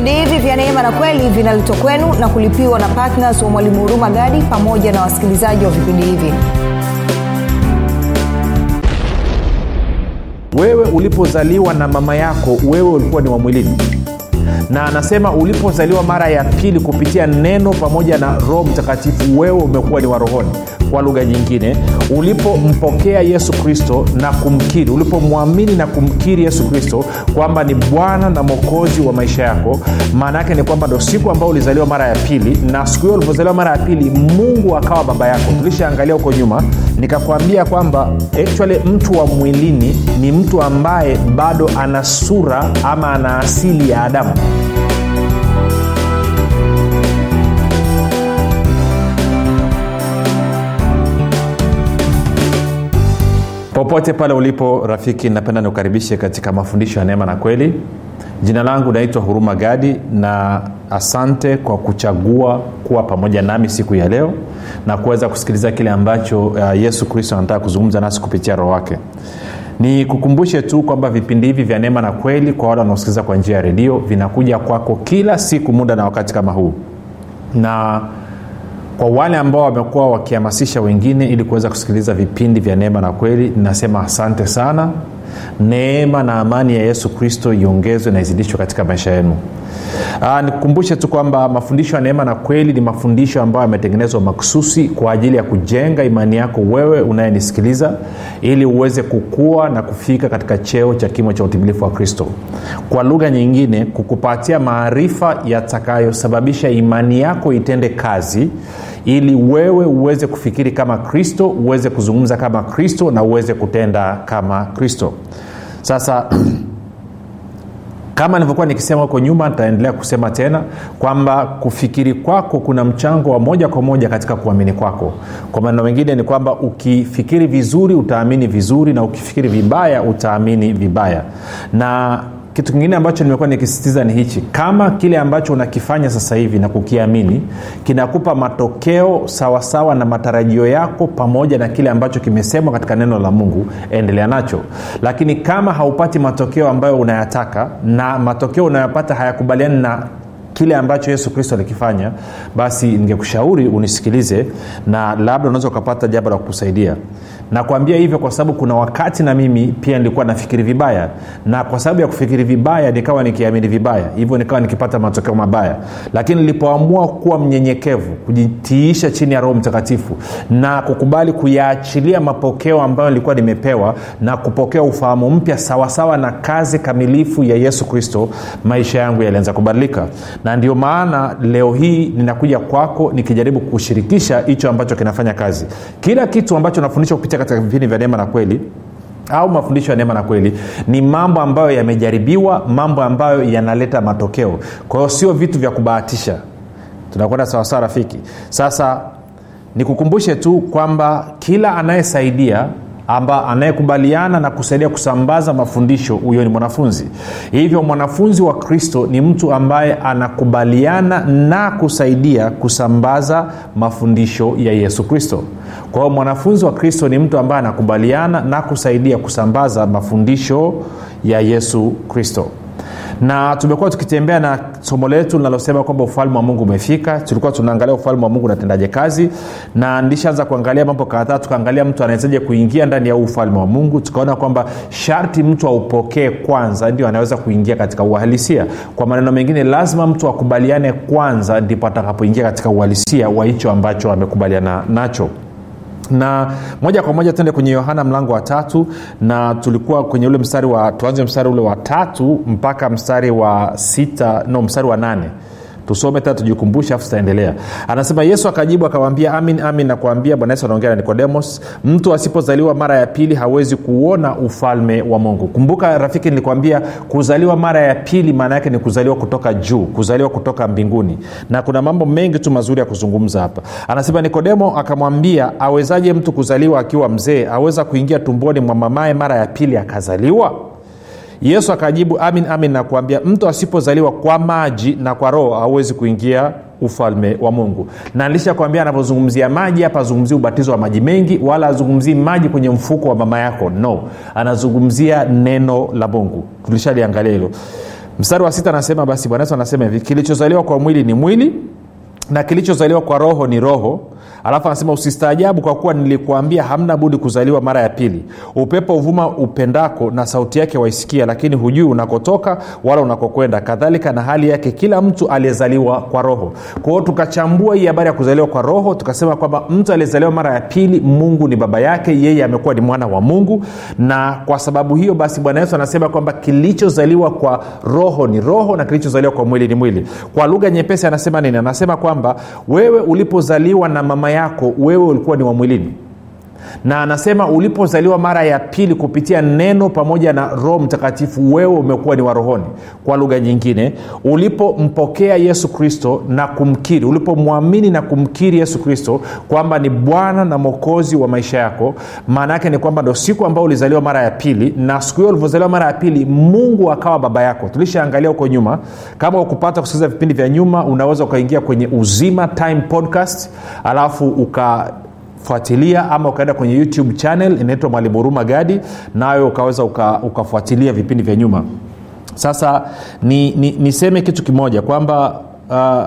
vipindi hivi vya neema na kweli vinaletwa kwenu na kulipiwa na ptns wa mwalimu huruma gadi pamoja na wasikilizaji wa vipindi hivi. Wewe ulipozaliwa na mama yako wewe ulikuwa ni wa na anasema ulipozaliwa mara ya pili kupitia neno pamoja na roho mtakatifu wewe umekuwa ni wa rohoni kwa lugha nyingine ulipompokea yesu kristo na kumkiri ulipomwamini na kumkiri yesu kristo kwamba ni bwana na mwokozi wa maisha yako maana yake ni kwamba ndo siku ambao ulizaliwa mara ya pili na siku hiyo ulipozaliwa mara ya pili mungu akawa baba yako. Tulishaangalia huko nyuma nikakwambia kwamba actually mtu wa mwilini ni mtu ambaye bado ana sura ama ana asili ya adamu popote pale ulipo rafiki napenda nikukaribishe katika mafundisho ya neema na kweli. Jina langu naitwa huruma gadi na asante kwa kuchagua kuwa pamoja nami siku ya leo na kuweza kusikiliza kile ambacho uh, yesu kristo anataka kuzungumza nasi kupitia roho wake. Ni kukumbushe tu kwamba vipindi hivi vya neema na kweli kwa wale wanaosikiliza kwa njia ya redio vinakuja kwako kila siku muda na wakati kama huu. Na kwa wale ambao wamekuwa wakihamasisha wengine ili kuweza kusikiliza vipindi vya neema na kweli nasema asante sana. Neema na amani ya yesu kristo iongezwe na izidishwe katika maisha yenu. Nikukumbushe tu kwamba mafundisho ya neema na kweli ni mafundisho ambayo yametengenezwa maksusi kwa ajili ya kujenga imani yako wewe unayenisikiliza ili uweze kukua na kufika katika cheo cha kimo cha utimilifu wa kristo. Kwa lugha nyingine kukupatia maarifa yatakayosababisha imani yako itende kazi ili wewe uweze kufikiri kama kristo uweze kuzungumza kama kristo na uweze kutenda kama kristo. Sasa kama nilivyokuwa nikisema huko nyuma nitaendelea kusema tena kwamba kufikiri kwako kuna mchango wa moja kwa moja katika kuamini kwako. Kwa maneno mengine ni kwamba ukifikiri vizuri utaamini vizuri na ukifikiri vibaya utaamini vibaya. Na kitu kingine ambacho nimekuwa nikisisitiza ni hichi. Kama kile ambacho unakifanya sasa hivi na kukiamini kinakupa matokeo sawasawa sawa na matarajio yako pamoja na kile ambacho kimesemwa katika neno la mungu endelea nacho. Lakini kama haupati matokeo ambayo unayataka na matokeo unayopata hayakubaliani na kile ambacho yesu kristo alikifanya basi ningekushauri unisikilize na labda unaweza ukapata jambo la kukusaidia. Nakwambia hivyo kwa sababu kuna wakati na mimi pia nilikuwa nafikiri vibaya na kwa sababu ya kufikiri vibaya nikawa nikiamini vibaya hivyo nikawa nikipata matokeo mabaya. Lakini nilipoamua kuwa mnyenyekevu kujitiisha chini ya roho mtakatifu na kukubali kuyaachilia mapokeo ambayo nilikuwa nimepewa na kupokea ufahamu mpya sawasawa na kazi kamilifu ya yesu kristo maisha yangu yalianza kubadilika ndio maana leo hii ninakuja kwako nikijaribu kushirikisha hicho ambacho kinafanya kazi. Kila kitu ambacho nafundisha kupitia katika vipindi vya neema na kweli au mafundisho ya neema na kweli ni mambo ambayo yamejaribiwa mambo ambayo yanaleta matokeo. Kwa hiyo sio vitu vya kubahatisha. Tunakwenda sawasawa rafiki. Sasa nikukumbushe tu kwamba kila anayesaidia amba anayekubaliana na kusaidia kusambaza mafundisho huyo ni mwanafunzi. Hivyo mwanafunzi wa kristo ni mtu ambaye anakubaliana na kusaidia kusambaza mafundisho ya yesu kristo. Kwa hiyo mwanafunzi wa kristo ni mtu ambaye anakubaliana na kusaidia kusambaza mafundisho ya yesu kristo na tumekuwa tukitembea na somo letu linalosema kwamba ufalme wa mungu umefika. Tulikuwa tunaangalia ufalme wa mungu unatendaje kazi. Na nilishaanza kuangalia mambo kadhaa tukaangalia mtu anawezaje kuingia ndani ya huu ufalme wa mungu. Tukaona kwamba sharti mtu aupokee kwanza ndio anaweza kuingia katika uhalisia. Kwa maneno mengine lazima mtu akubaliane kwanza ndipo atakapoingia katika uhalisia wa hicho ambacho amekubaliana nacho na moja kwa moja tuende kwenye yohana mlango wa tatu na tulikuwa kwenye ule mstari wa tuanze mstari ule wa tatu mpaka mstari wa sita no mstari wa nane tusome tena tujikumbushe afu tutaendelea. Anasema yesu akajibu akawambia amin amin nakuambia bwana yesu anaongea na nikodemos mtu asipozaliwa mara ya pili hawezi kuona ufalme wa mungu. Kumbuka rafiki nilikwambia kuzaliwa mara ya pili maana yake ni kuzaliwa kutoka juu kuzaliwa kutoka mbinguni. Na kuna mambo mengi tu mazuri ya kuzungumza hapa. Anasema nikodemo akamwambia awezaje mtu kuzaliwa akiwa mzee aweza kuingia tumboni mwa mamaye mara ya pili akazaliwa yesu akajibu amin amin nakuambia mtu asipozaliwa kwa maji na kwa roho hauwezi kuingia ufalme wa mungu. Na nilishakwambia anapozungumzia maji hapa azungumzii ubatizo wa maji mengi wala azungumzii maji kwenye mfuko wa mama yako. No anazungumzia neno la mungu. Tulishaliangalia hilo. Mstari wa sita anasema basi bwana yesu anasema hivi kilichozaliwa kwa mwili ni mwili na kilichozaliwa kwa roho ni roho alafu anasema usistaajabu kwa kuwa nilikuambia hamna budi kuzaliwa mara ya pili. Upepo uvuma upendako na sauti yake waisikia lakini hujui unakotoka wala unakokwenda. Kadhalika na hali yake kila mtu aliyezaliwa kwa roho. Kwa hiyo tukachambua hii habari ya kuzaliwa kwa roho tukasema kwamba mtu aliyezaliwa mara ya pili mungu ni baba yake yeye amekuwa ni mwana wa mungu. Na kwa sababu hiyo basi bwana yesu anasema kwamba kilichozaliwa kwa roho ni roho na kilichozaliwa kwa mwili ni mwili. Kwa lugha nyepesi anasema nini? Anasema kwamba wewe ulipozaliwa na mama yako wewe ulikuwa ni wa mwilini na anasema ulipozaliwa mara ya pili kupitia neno pamoja na roho mtakatifu wewe umekuwa ni warohoni kwa lugha nyingine ulipompokea yesu kristo na kumkiri ulipomwamini na kumkiri yesu kristo kwamba ni bwana na mwokozi wa maisha yako maana yake ni kwamba ndo siku ambao ulizaliwa mara ya pili na siku hiyo ulivyozaliwa mara ya pili mungu akawa baba yako. Tulishaangalia huko nyuma. Kama ukupata kusikiliza vipindi vya nyuma unaweza ukaingia kwenye uzima time podcast alafu uka fuatilia ama ukaenda kwenye youtube channel inaitwa mwalimu huruma gadi nayo ukaweza ukafuatilia uka vipindi vya nyuma. Sasa niseme ni, ni kitu kimoja kwamba uh,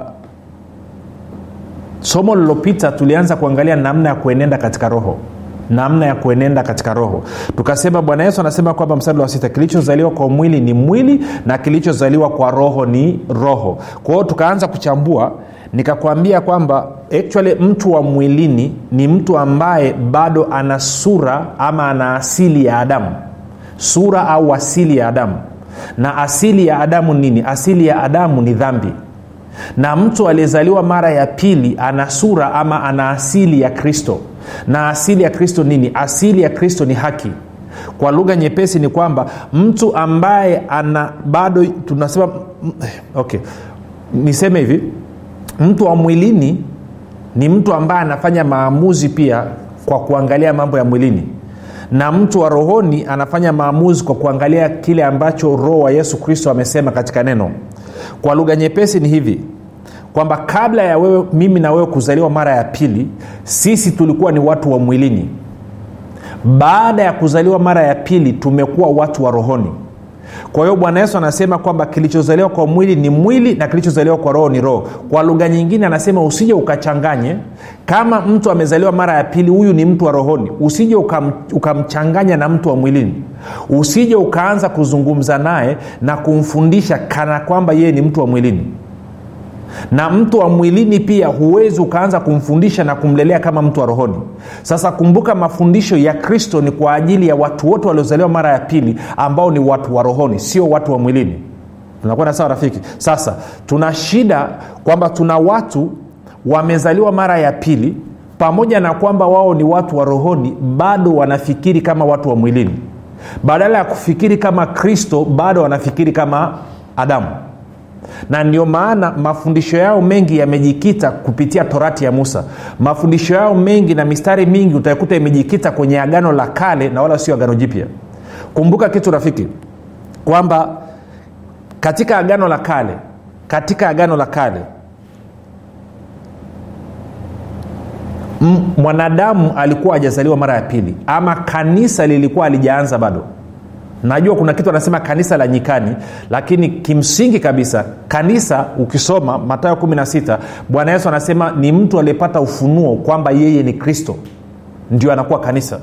somo lililopita tulianza kuangalia namna ya kuenenda katika roho. Namna ya kuenenda katika roho. Tukasema bwana yesu anasema kwamba mstari wa sita kilichozaliwa kwa mwili ni mwili na kilichozaliwa kwa roho ni roho. Kwa hiyo tukaanza kuchambua nikakwambia kwamba actually mtu wa mwilini ni mtu ambaye bado ana sura ama ana asili ya adamu. Sura au asili ya adamu. Na asili ya adamu nini? Asili ya adamu ni dhambi. Na mtu aliyezaliwa mara ya pili ana sura ama ana asili ya kristo. Na asili ya kristo nini? Asili ya kristo ni haki. Kwa lugha nyepesi ni kwamba mtu ambaye ana bado tunasema okay. Niseme hivi mtu wa mwilini ni mtu ambaye anafanya maamuzi pia kwa kuangalia mambo ya mwilini. Na mtu wa rohoni anafanya maamuzi kwa kuangalia kile ambacho roho wa yesu kristo amesema katika neno. Kwa lugha nyepesi ni hivi kwamba kabla ya wewe mimi na wewe kuzaliwa mara ya pili sisi tulikuwa ni watu wa mwilini. Baada ya kuzaliwa mara ya pili tumekuwa watu wa rohoni kwa hiyo bwana yesu anasema kwamba kilichozaliwa kwa mwili ni mwili na kilichozaliwa kwa roho ni roho. Kwa lugha nyingine anasema usije ukachanganye. Kama mtu amezaliwa mara ya pili huyu ni mtu wa rohoni. Usije ukam, ukamchanganya na mtu wa mwilini. Usije ukaanza kuzungumza naye na kumfundisha kana kwamba yeye ni mtu wa mwilini na mtu wa mwilini pia huwezi ukaanza kumfundisha na kumlelea kama mtu wa rohoni. Sasa kumbuka mafundisho ya kristo ni kwa ajili ya watu wote waliozaliwa mara ya pili ambao ni watu wa rohoni sio watu wa mwilini. Tunakwenda sawa rafiki? Sasa tuna shida kwamba tuna watu wamezaliwa mara ya pili pamoja na kwamba wao ni watu wa rohoni bado wanafikiri kama watu wa mwilini. Badala ya kufikiri kama kristo bado wanafikiri kama adamu na ndio maana mafundisho yao mengi yamejikita kupitia torati ya musa. Mafundisho yao mengi na mistari mingi utaikuta imejikita kwenye agano la kale na wala sio agano jipya. Kumbuka kitu rafiki kwamba katika agano la kale katika agano la kale mwanadamu alikuwa ajazaliwa mara ya pili ama kanisa lilikuwa alijaanza bado najua kuna kitu anasema kanisa la nyikani lakini kimsingi kabisa kanisa ukisoma matayo 16 bwana yesu anasema ni mtu aliyepata ufunuo kwamba yeye ni kristo. Ndio anakuwa kanisa.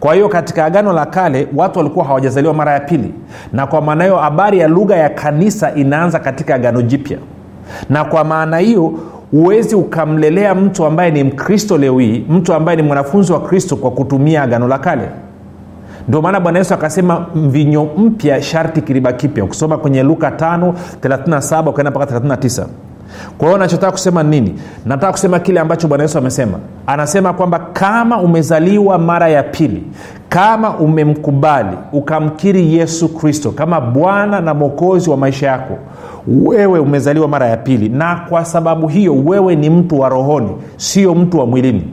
Kwa hiyo katika agano la kale watu walikuwa hawajazaliwa mara ya pili. Na kwa maana hiyo habari ya lugha ya kanisa inaanza katika agano jipya. Na kwa maana hiyo huwezi ukamlelea mtu ambaye ni mkristo leo hii mtu ambaye ni mwanafunzi wa kristo kwa kutumia agano la kale ndio maana bwana yesu akasema mvinyo mpya sharti kiriba kipya. Ukisoma kwenye luka 5 37 ukaenda mpaka 39 kwa hiyo nachotaka kusema nini? Nataka kusema kile ambacho bwana yesu amesema. Anasema kwamba kama umezaliwa mara ya pili kama umemkubali ukamkiri yesu kristo kama bwana na mwokozi wa maisha yako wewe umezaliwa mara ya pili. Na kwa sababu hiyo wewe ni mtu wa rohoni sio mtu wa mwilini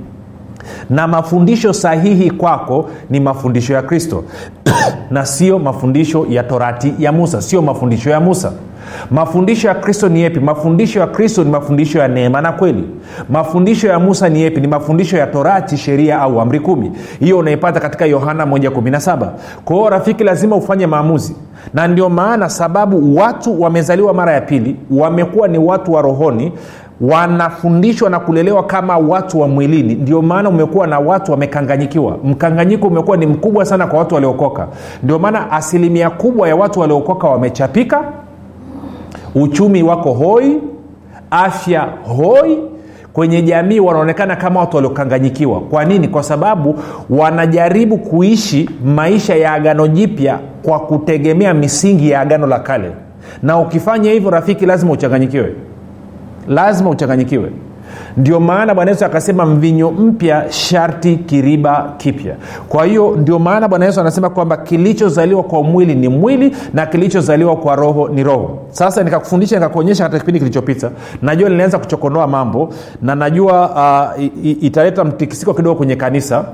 na mafundisho sahihi kwako ni mafundisho ya kristo. Na sio mafundisho ya torati ya musa. Sio mafundisho ya musa. Mafundisho ya kristo ni yepi mafundisho ya kristo ni mafundisho ya neema na kweli. Mafundisho ya musa ni yepi ni mafundisho ya torati sheria au amri kumi. Hiyo unaipata katika yohana 117 kwa rafiki lazima ufanye maamuzi. Na ndio maana sababu watu wamezaliwa mara ya pili wamekuwa ni watu wa rohoni wanafundishwa na kulelewa kama watu wa mwilini. Ndio maana umekuwa na watu wamekanganyikiwa. Mkanganyiko umekuwa ni mkubwa sana kwa watu waliokoka. Ndio maana asilimia kubwa ya watu waliokoka wamechapika uchumi wako hoi afya hoi. Kwenye jamii wanaonekana kama watu waliokanganyikiwa. Kwa nini? Kwa sababu wanajaribu kuishi maisha ya agano jipya kwa kutegemea misingi ya agano la kale. Na ukifanya hivyo rafiki lazima uchanganyikiwe lazima uchanganyikiwe. Ndio maana bwana yesu akasema mvinyo mpya sharti kiriba kipya. Kwa hiyo ndio maana bwana yesu anasema kwamba kilichozaliwa kwa mwili ni mwili na kilichozaliwa kwa roho ni roho. Sasa nikakufundisha nikakuonyesha katika kipindi kilichopita. Najua nilianza kuchokonoa mambo na najua uh, italeta mtikisiko kidogo kwenye kanisa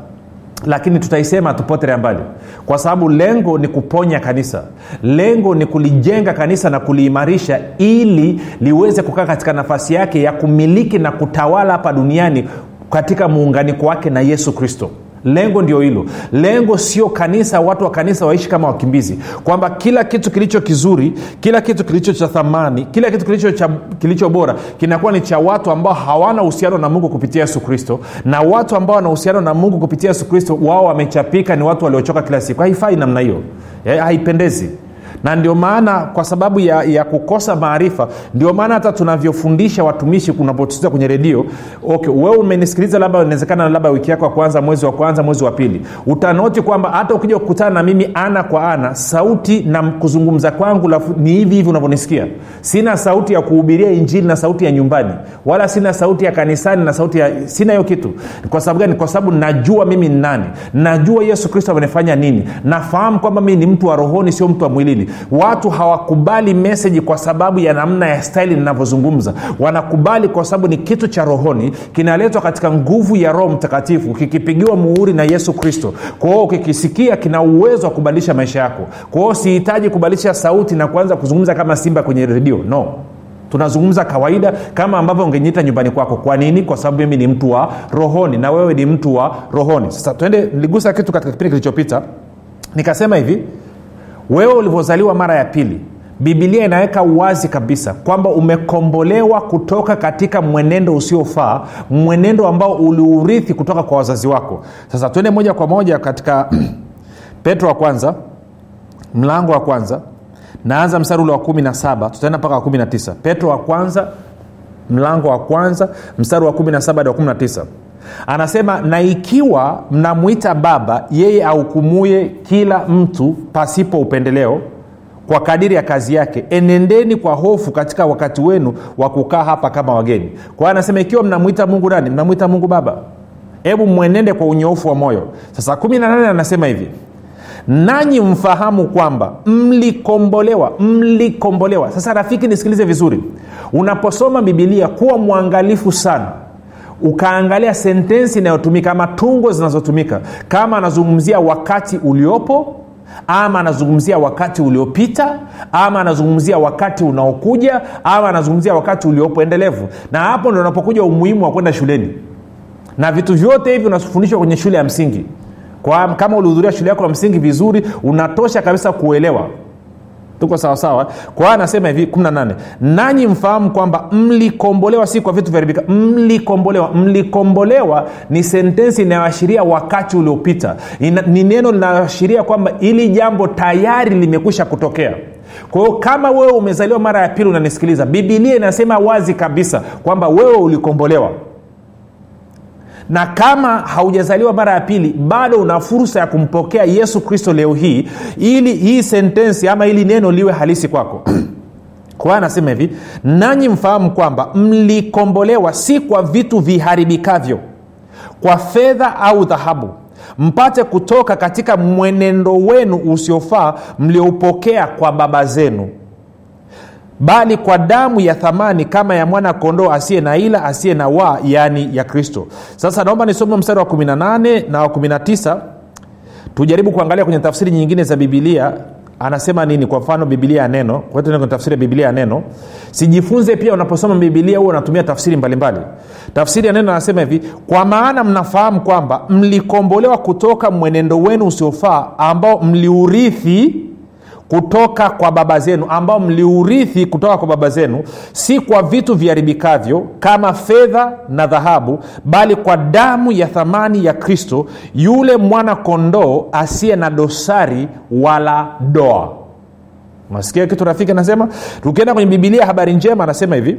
lakini tutaisema tupotele mbali kwa sababu lengo ni kuponya kanisa. Lengo ni kulijenga kanisa na kuliimarisha ili liweze kukaa katika nafasi yake ya kumiliki na kutawala hapa duniani katika muunganiko wake na yesu kristo lengo ndio hilo. Lengo sio kanisa watu wa kanisa waishi kama wakimbizi. Kwamba kila kitu kilicho kizuri kila kitu kilicho cha thamani kila kitu kilicho, cha, kilicho bora kinakuwa ni cha watu ambao hawana uhusiano na mungu kupitia yesu kristo. Na watu ambao wana uhusiano na mungu kupitia yesu kristo wao wamechapika ni watu waliochoka kila siku. Haifai namna hiyo. Haipendezi na ndio maana kwa sababu ya, ya kukosa maarifa ndio maana hata tunavyofundisha watumishi unapotusiza kwenye redio okay, wewe umenisikiliza labda inawezekana labda wiki yako ya kwanza mwezi wa kwanza mwezi wa pili utanoti kwamba hata ukija kukutana na mimi ana kwa ana sauti na kuzungumza kwangu lafu, ni hivi hivi unavyonisikia. Sina sauti ya kuhubiria injili na sauti ya nyumbani wala sina sauti ya kanisani na sauti ya sina hiyo kitu. Kwa sababu gani? Kwa sababu najua mimi ni nani najua yesu kristo amenifanya nini nafahamu kwamba mii ni mtu wa rohoni sio mtu wa mwilini watu hawakubali meseji kwa sababu ya namna ya staili ninavyozungumza. Wanakubali kwa sababu ni kitu cha rohoni kinaletwa katika nguvu ya roho mtakatifu kikipigiwa muhuri na yesu kristo. Kwao ukikisikia kina uwezo wa kubadilisha maisha yako. Kwa sihitaji kubadilisha sauti na kuanza kuzungumza kama simba kwenye redio. No. Tunazungumza kawaida kama ambavyo ungenyita nyumbani kwako. Kwa nini? Kwa sababu mimi ni mtu wa rohoni na wewe ni mtu wa rohoni. Sasa tuende niligusa kitu katika kipindi kilichopita. Nikasema hivi wewe ulivyozaliwa mara ya pili bibilia inaweka uwazi kabisa kwamba umekombolewa kutoka katika mwenendo usiofaa mwenendo ambao uliurithi kutoka kwa wazazi wako. Sasa tuende moja kwa moja katika petro wa kwanza mlango wa kwanza naanza mstari ule wa kumi na saba tutaenda mpaka wa kumi na tisa. Petro wa kwanza mlango wa kwanza mstari wa kumi na saba hadi wa kumi na tisa anasema na ikiwa mnamwita baba yeye ahukumuye kila mtu pasipo upendeleo kwa kadiri ya kazi yake. Enendeni kwa hofu katika wakati wenu wa kukaa hapa kama wageni. Kwa hiyo anasema ikiwa mnamwita mungu nani? Mnamwita mungu baba. Hebu mwenende kwa unyoofu wa moyo. Sasa kumi na nane anasema hivi nanyi mfahamu kwamba mlikombolewa mlikombolewa. Sasa rafiki nisikilize vizuri. Unaposoma bibilia kuwa mwangalifu sana ukaangalia sentensi inayotumika ama tungo zinazotumika. Kama anazungumzia wakati uliopo ama anazungumzia wakati uliopita ama anazungumzia wakati unaokuja ama anazungumzia wakati uliopo endelevu. Na hapo ndo unapokuja umuhimu wa kwenda shuleni. Na vitu vyote hivi unafundishwa kwenye shule ya msingi. Kwa kama ulihudhuria shule yako ya msingi vizuri unatosha kabisa kuelewa tuko sawasawa kwa anasema hivi 18 nanyi mfahamu kwamba mlikombolewa si kwa vitu vyaribika mlikombolewa. Mlikombolewa ni sentensi inayoashiria wakati uliopita. Ni neno linayoashiria kwamba ili jambo tayari limekwisha kutokea. Kwa hiyo kama wewe umezaliwa mara ya pili unanisikiliza bibilia inasema wazi kabisa kwamba wewe ulikombolewa na kama haujazaliwa mara ya pili bado una fursa ya kumpokea yesu kristo leo hii ili hii sentensi ama ili neno liwe halisi kwako. Kwa anasema hivi nanyi mfahamu kwamba mlikombolewa si kwa vitu viharibikavyo kwa fedha au dhahabu mpate kutoka katika mwenendo wenu usiofaa mlioupokea kwa baba zenu bali kwa damu ya thamani kama ya mwana kondoo asiye na ila asiye na wa yaani ya kristo. Sasa naomba nisome mstari wa 18 na wa 19 tujaribu kuangalia kwenye tafsiri nyingine za bibilia anasema nini? Kwa mfano bibilia ya neno. Tafsiri ya bibilia ya neno. Sijifunze pia unaposoma bibilia huo unatumia tafsiri mbalimbali. Mbali. tafsiri ya neno anasema hivi kwa maana mnafahamu kwamba mlikombolewa kutoka mwenendo wenu usiofaa ambao mliurithi kutoka kwa baba zenu ambao mliurithi kutoka kwa baba zenu si kwa vitu viharibikavyo kama fedha na dhahabu bali kwa damu ya thamani ya kristo yule mwana kondoo asiye na dosari wala doa. Nasikia kitu rafiki anasema? Tukienda kwenye bibilia habari njema anasema hivi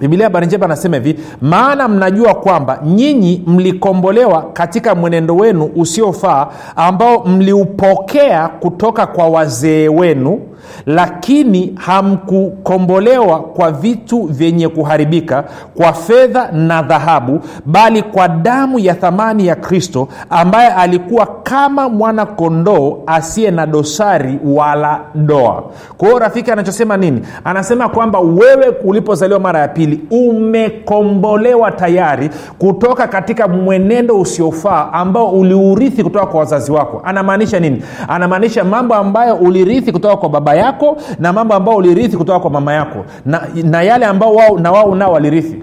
bibilia habari njema anasema hivi maana mnajua kwamba nyinyi mlikombolewa katika mwenendo wenu usiofaa ambao mliupokea kutoka kwa wazee wenu lakini hamkukombolewa kwa vitu vyenye kuharibika kwa fedha na dhahabu bali kwa damu ya thamani ya kristo ambaye alikuwa kama mwana kondoo asiye na dosari wala doa. Kwa hiyo rafiki anachosema nini? Anasema kwamba wewe ulipozaliwa mara ya pili umekombolewa tayari kutoka katika mwenendo usiofaa ambao uliurithi kutoka kwa wazazi wako. Anamaanisha nini? Anamaanisha mambo ambayo ulirithi kutoka kwa baba yako na mambo ambayo ulirithi kutoka kwa mama yako na, na yale ambao wao na wao nao walirithi.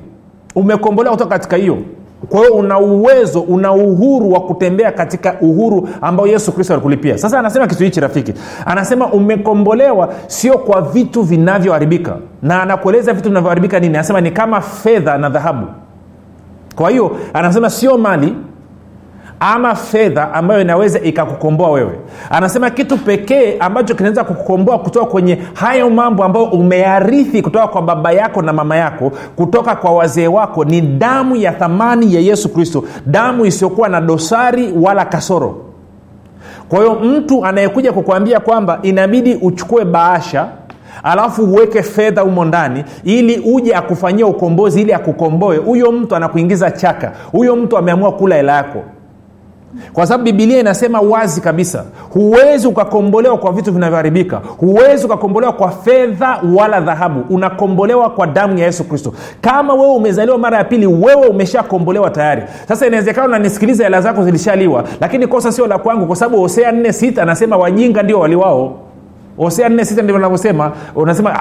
Umekombolewa kutoka katika hiyo kwa hiyo una uwezo una uhuru wa kutembea katika uhuru ambao yesu kristo alikulipia. Sasa anasema kitu hichi rafiki. Anasema umekombolewa sio kwa vitu vinavyoharibika. Na anakueleza vitu vinavyoharibika nini? Anasema ni kama fedha na dhahabu. Kwa hiyo anasema sio mali ama fedha ambayo inaweza ikakukomboa wewe. Anasema kitu pekee ambacho kinaweza kukukomboa kutoka kwenye hayo mambo ambayo umearithi kutoka kwa baba yako na mama yako kutoka kwa wazee wako ni damu ya thamani ya yesu kristo. Damu isiyokuwa na dosari wala kasoro. Kwa hiyo mtu anayekuja kukuambia kwamba inabidi uchukue baasha alafu uweke fedha humo ndani ili uje akufanyia ukombozi ili akukomboe huyo mtu anakuingiza chaka. Huyo mtu ameamua kula hela yako kwa sababu bibilia inasema wazi kabisa huwezi ukakombolewa kwa vitu vinavyoharibika huwezi ukakombolewa kwa fedha wala dhahabu. Unakombolewa kwa damu ya yesu kristo. Kama wewe umezaliwa mara ya pili wewe umeshakombolewa tayari. Sasa inawezekana unanisikiliza hela zako zilishaliwa lakini kosa sio la kwangu kwa sababu hosea 4 6 anasema wajinga ndio waliwao hosea nne sita ndivyo navyosema unasema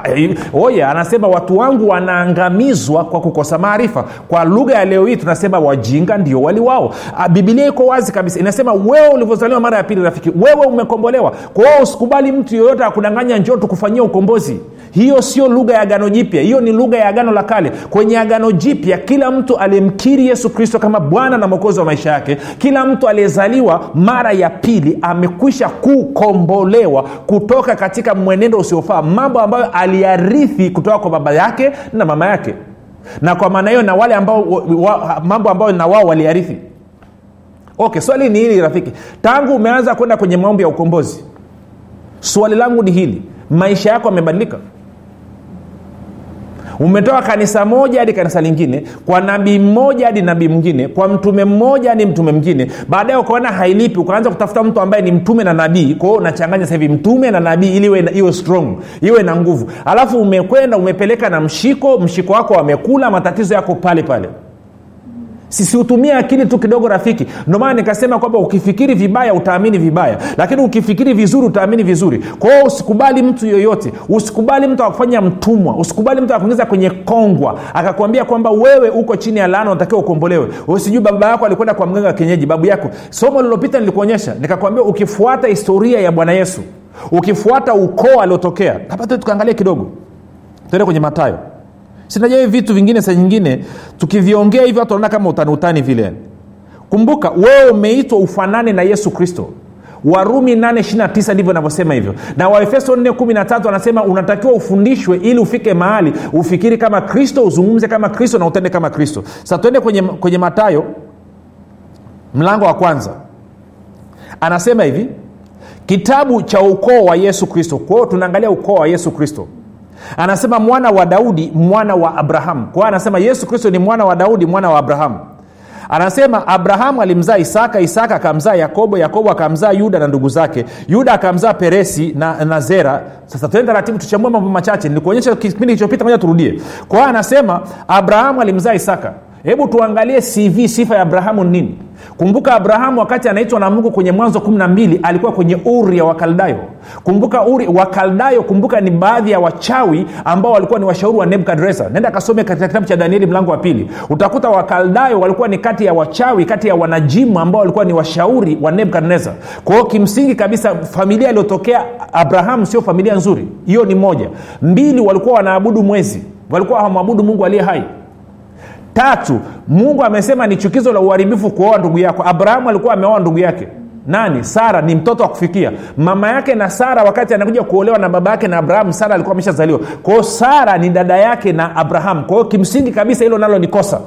oya anasema watu wangu wanaangamizwa kwa kukosa maarifa. Kwa lugha ya leo hii tunasema wajinga ndio wali wao. Bibilia iko wazi kabisa. Inasema wewe ulivyozaliwa mara ya pili rafiki wewe umekombolewa. Kwa hiyo usikubali mtu yoyote akudanganya njoo tukufanyia ukombozi hiyo sio lugha ya agano jipya. Hiyo ni lugha ya agano la kale. Kwenye agano jipya kila mtu aliyemkiri yesu kristo kama bwana na mwokozi wa maisha yake kila mtu aliyezaliwa mara ya pili amekwisha kukombolewa kutoka katika mwenendo usiofaa mambo ambayo aliarithi kutoka kwa baba yake na mama yake. Na kwa maana hiyo na wale ambao wa, mambo ambayo na wao waliarithi. Okay swali ni hili rafiki. Tangu umeanza kwenda kwenye maombi ya ukombozi swali langu ni hili. Maisha yako yamebadilika umetoka kanisa moja hadi kanisa lingine kwa nabii mmoja hadi nabii mwingine kwa mtume mmoja hadi mtume mwingine. Baadaye ukaona hailipi ukaanza kutafuta mtu ambaye ni mtume na nabii. Kwao unachanganya sahivi hivi mtume na nabii ili iwe strong iwe na nguvu. Alafu umekwenda umepeleka na mshiko mshiko wako wamekula matatizo yako pale pale sisiutumie akili tu kidogo rafiki. Ndomaana nikasema kwamba ukifikiri vibaya utaamini vibaya. Lakini ukifikiri vizuri utaamini vizuri. Kwa usikubali mtu yoyote. Usikubali mtu akufanya mtumwa. Usikubali mtu akuingiza kwenye kongwa. Akakwambia kwamba wewe uko chini ya laana unatakiwa ukombolewe. Sijui baba yako alikwenda kwa mganga wa kienyeji babu yako. Somo lilopita nilikuonyesha nikakwambia ukifuata historia ya bwana yesu ukifuata ukoo aliotokea hapa tukaangalia kidogo. Tuende kwenye matayo sinajua hivi vitu vingine saa nyingine tukiviongea hivyo watu wanaona kama utani utani vile. Kumbuka wewe umeitwa ufanane na yesu kristo. Warumi 829 ndivyo navyosema hivyo. Na waefeso 413 anasema unatakiwa ufundishwe ili ufike mahali ufikiri kama kristo uzungumze kama kristo na utende kama kristo. Sa tuende kwenye, kwenye matayo mlango wa kwanza. Anasema hivi kitabu cha ukoo wa yesu kristo. Kwao tunaangalia ukoo wa yesu kristo anasema mwana wa daudi mwana wa abrahamu kwa anasema yesu kristo ni mwana wa daudi mwana wa abrahamu anasema abrahamu alimzaa isaka isaka akamzaa yakobo yakobo akamzaa yuda na ndugu zake. Yuda akamzaa peresi na, na zera. Sasa tuende taratibu tuchambue mambo machache. Nikuonyesha kipindi kilichopita moja turudie. Kwa anasema abrahamu alimzaa isaka. Hebu tuangalie cv sifa ya abrahamu nini kumbuka abrahamu wakati anaitwa na mungu kwenye mwanzo 12 alikuwa kwenye uri ya wakaldayo. Kumbuka uri wakaldayo kumbuka ni baadhi ya wachawi ambao walikuwa ni washauri wa nebukadreza nenda akasome katika kitabu cha danieli mlango wa pili. Utakuta wakaldayo walikuwa ni kati ya wachawi kati ya wanajimu ambao walikuwa ni washauri wa nebukadnezar kwa kimsingi kabisa familia iliyotokea abrahamu sio familia nzuri. Hiyo ni moja. Mbili walikuwa wanaabudu mwezi. Walikuwa hawamwabudu mungu aliye hai tatu mungu amesema ni chukizo la uharibifu kuoa ndugu yako. Abrahamu alikuwa ameoa ndugu yake. Nani? Sara ni mtoto wa kufikia. Mama yake na sara wakati anakuja kuolewa na baba yake na abrahamu sara alikuwa ameshazaliwa. Kwao sara ni dada yake na abrahamu. Kwa hiyo kimsingi kabisa hilo nalo ni kosa.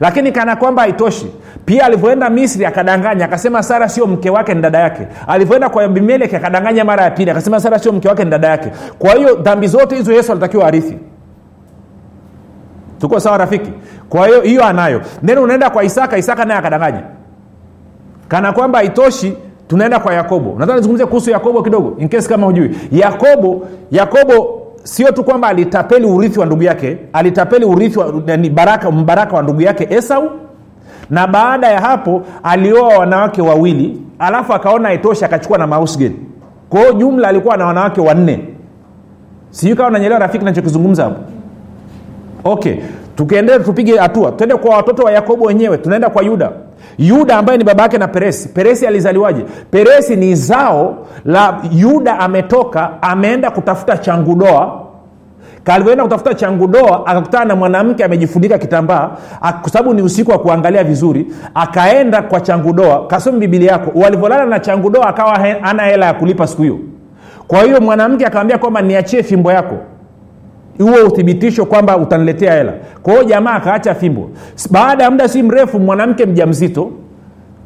Lakini kana kwamba haitoshi. Pia alivyoenda misri akadanganya. Akasema sara sio mke wake ni dada yake. Alivyoenda kwa abimeleki akadanganya mara ya pili. Akasema sara sio mke wake ni dada yake. Kwa hiyo dhambi zote hizo yesu alitakiwa arithi tuko sawa rafiki? Kwa hiyo hiyo anayo. Neno unaenda kwa isaka isaka naye akadanganya kana kwamba haitoshi tunaenda kwa yakobo. Nataka nizungumzie kuhusu yakobo kidogo inkesi kama hujui. Yakobo yakobo sio tu kwamba alitapeli urithi wa ndugu yake alitapeli urithi wa, ni baraka mbaraka wa ndugu yake esau na baada ya hapo alioa wanawake wawili alafu akaona haitoshi akachukua na mausgen kwa hiyo jumla alikuwa na wanawake wanne. Sijui kawa nanyelewa rafiki nachokizungumza hapo okay tukiendelea tupige hatua. Twende kwa watoto wa yakobo wenyewe tunaenda kwa yuda. Yuda ambaye ni baba yake na peresi. Peresi alizaliwaje? Peresi ni zao la yuda ametoka ameenda kutafuta changudoa. Kalivyoenda kutafuta changudoa akakutana na mwanamke amejifunika kitambaa kwa sababu ni usiku wa kuangalia vizuri akaenda kwa changudoa. Kasome bibili yako. Walivyolala na changudoa akawa ana hela ya kulipa siku hiyo. Kwa hiyo mwanamke akamwambia kwamba niachie fimbo yako huo uthibitisho kwamba utaniletea hela. Kwa jamaa akaacha fimbo. Baada ya muda si mrefu mwanamke mja mzito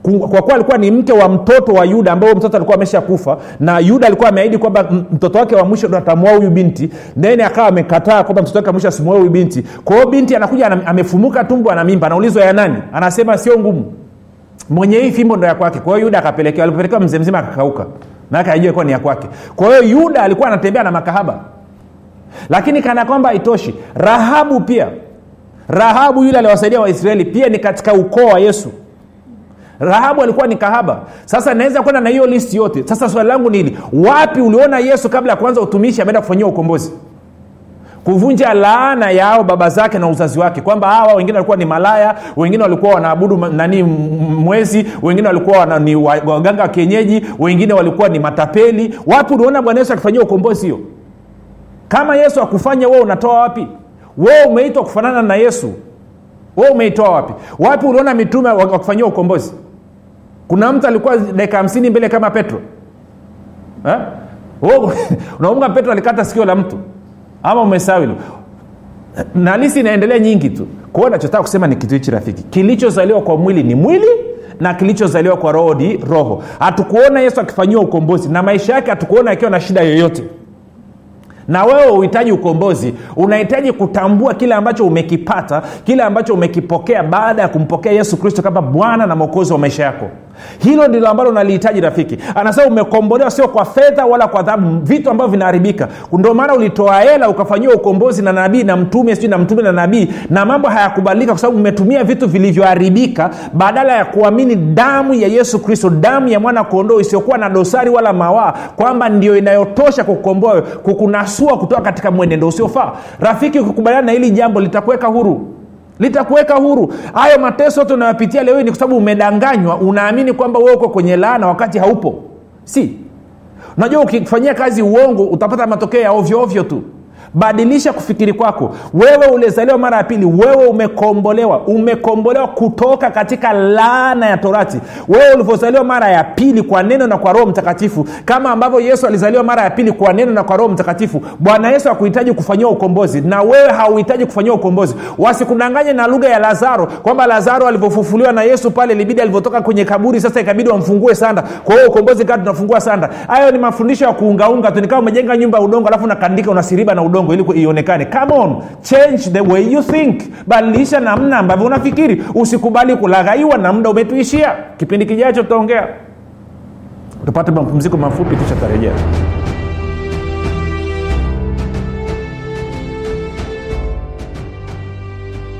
kwa kuwa alikuwa ni mke wa mtoto wa yuda ambao mtoto alikuwa ameshakufa na yuda alikuwa ameahidi kwamba mtoto wake wa mwisho ndo huyu binti then akawa amekataa kwamba mtoto wake wa mwisho asimue huyu binti. Kwa binti anakuja amefumuka tumbo ana mimba anaulizwa ya nani? Anasema sio ngumu. Mwenye hii fimbo ndo ya kwake. Kwa hiyo yuda akapelekewa alipopelekewa mzee mzima akakauka. Maake ajua kuwa ni ya kwake. Kwa hiyo yuda alikuwa anatembea na makahaba lakini kana kwamba haitoshi rahabu pia rahabu yule aliwasaidia waisraeli pia ni katika ukoo wa yesu. Rahabu alikuwa ni kahaba. Sasa naweza kwenda na hiyo listi yote. Sasa swali langu ni hili wapi uliona yesu kabla ya kuanza utumishi ameenda kufanyia ukombozi? Kuvunja laana yao baba zake na uzazi wake. Kwamba hawa wengine walikuwa ni malaya wengine walikuwa wanaabudu nani mwezi wengine walikuwa wana, ni waganga wa kienyeji wengine walikuwa ni matapeli. Wapi uliona bwana yesu akifanyia ukombozi hiyo kama yesu akufanya wewe unatoa wapi? Wewe umeitwa kufanana na yesu. Wewe umeitoa wapi? Wapi uliona mitume wakufanyia ukombozi? Kuna mtu alikuwa dakika hamsini mbele kama petro. Unaunga petro alikata sikio la mtu. Ama umesawili na lisi inaendelea nyingi tu. Kwa hiyo nachotaka kusema ni kitu hichi rafiki. Kilichozaliwa kwa mwili ni mwili na kilichozaliwa kwa roho ni roho. Hatukuona yesu akifanyiwa ukombozi na maisha yake hatukuona akiwa na shida yoyote na wewe uhitaji ukombozi unahitaji kutambua kile ambacho umekipata kile ambacho umekipokea baada ya kumpokea yesu kristo kama bwana na mwokozi wa maisha yako hilo ndilo ambalo nalihitaji rafiki. Anasema umekombolewa sio kwa fedha wala kwa dhahabu vitu ambavyo vinaharibika. Ndio maana ulitoa hela ukafanyiwa ukombozi na nabii na mtume sijui na mtume na nabii na mambo hayakubalika kwa sababu umetumia vitu vilivyoharibika badala ya kuamini damu ya yesu kristo damu ya mwana kondoo isiyokuwa na dosari wala mawaa kwamba ndio inayotosha kukukomboa kukunasua kutoka katika mwenendo usiofaa. Rafiki ukikubaliana na hili jambo litakuweka huru litakuweka huru. Hayo mateso yote unayopitia leo ni kwa sababu umedanganywa. Unaamini kwamba wewe uko kwenye laana wakati haupo? Si. Unajua ukifanyia kazi uongo utapata matokeo ya ovyoovyo ovyo tu badilisha kufikiri kwako. Wewe ulizaliwa mara ya pili wewe umekombolewa. Umekombolewa kutoka katika laana ya torati. Wewe ulivyozaliwa mara ya pili kwa neno na kwa roho mtakatifu kama ambavyo yesu alizaliwa mara ya pili kwa neno na kwa roho mtakatifu bwana yesu hakuhitaji kufanyiwa ukombozi na wewe hauhitaji kufanyiwa ukombozi. Wasikudanganye na lugha ya lazaro kwamba lazaro alivyofufuliwa na yesu pale libidi alivyotoka kwenye kaburi sasa ikabidi wamfungue sanda. Kwa hiyo ukombozi kaa tunafungua sanda. Hayo ni mafundisho ya kuungaunga tu nikawa umejenga nyumba ya udongo alafu nakandika unasiriba na udongo ili ionekane. Come on change the way you think. Badilisha namna ambavyo unafikiri. Usikubali kulaghaiwa na muda umetuishia. Kipindi kijacho tutaongea. Tupate mapumziko mafupi kisha tarejea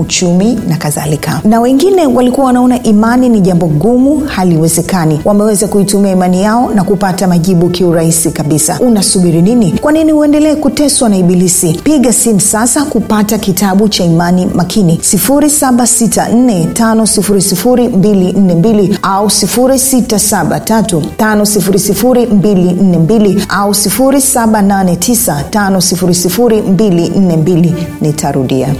uchumi na kadhalika. Na wengine walikuwa wanaona imani ni jambo gumu haliwezekani. Wameweza kuitumia imani yao na kupata majibu kiurahisi kabisa. Unasubiri nini? Kwa nini uendelee kuteswa na ibilisi? Piga simu sasa kupata kitabu cha imani makini. 7645242 au 6735242 au 7895242 nitarudia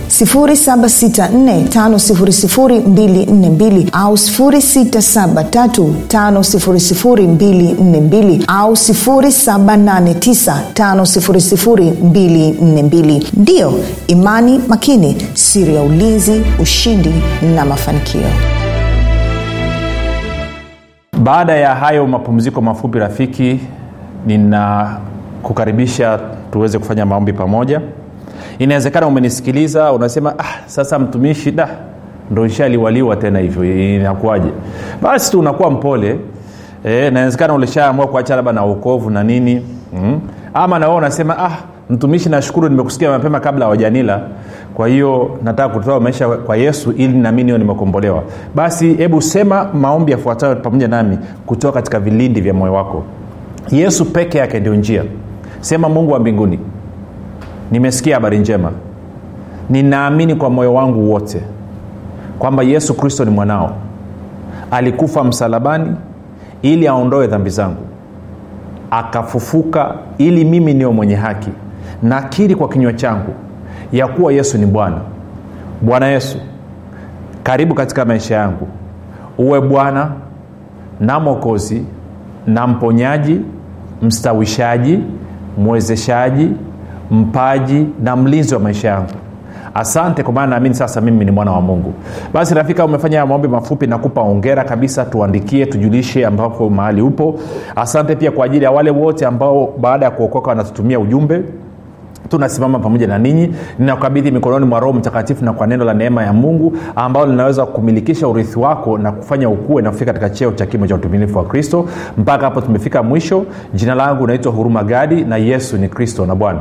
7645242 au 6735242 au 7895242 ndiyo imani makini siri ya ulinzi ushindi na mafanikio. Baada ya hayo mapumziko mafupi rafiki ninakukaribisha tuweze kufanya maombi pamoja inawezekana umenisikiliza unasema ah, sasa mtumishi da ndo nshaliwaliwa tena hivyo inakuwaje? Basi tu unakuwa mpole. E, nawezekana ulishaamua kuacha labda na uokovu na nini mm. ama nawe unasema ah, mtumishi nashukuru nimekusikia mapema kabla hawajanila. Kwa hiyo nataka kutoa maisha kwa yesu ili nami niyo nimekombolewa. Basi hebu sema maombi yafuatayo pamoja nami kutoka katika vilindi vya moyo wako. Yesu peke yake ndio njia. Sema mungu wa mbinguni nimesikia habari njema. Ninaamini kwa moyo wangu wote kwamba yesu kristo ni mwanao. Alikufa msalabani ili aondoe dhambi zangu. Akafufuka ili mimi niyo mwenye haki. Nakiri kwa kinywa changu ya kuwa yesu ni bwana. Bwana yesu karibu katika maisha yangu. Uwe bwana na mwokozi na mponyaji mstawishaji mwezeshaji mpaji na mlinzi wa maisha yangu. Asante kwa maana naamini sasa mimi ni mwana wa mungu. Basi rafika umefanya maombi mafupi nakupa ongera kabisa tuandikie tujulishe ambapo mahali upo. Asante pia kwa ajili ya wale wote ambao baada ya kuokoka wanatutumia ujumbe tunasimama pamoja na ninyi ninakabidhi mikononi mwa roho mtakatifu na kwa neno la neema ya mungu ambalo linaweza kumilikisha urithi wako na kufanya ukue na kufika katika cheo cha kimo cha utumilifu wa kristo. Mpaka hapo tumefika mwisho. Jina langu naitwa huruma gadi na yesu ni kristo na bwana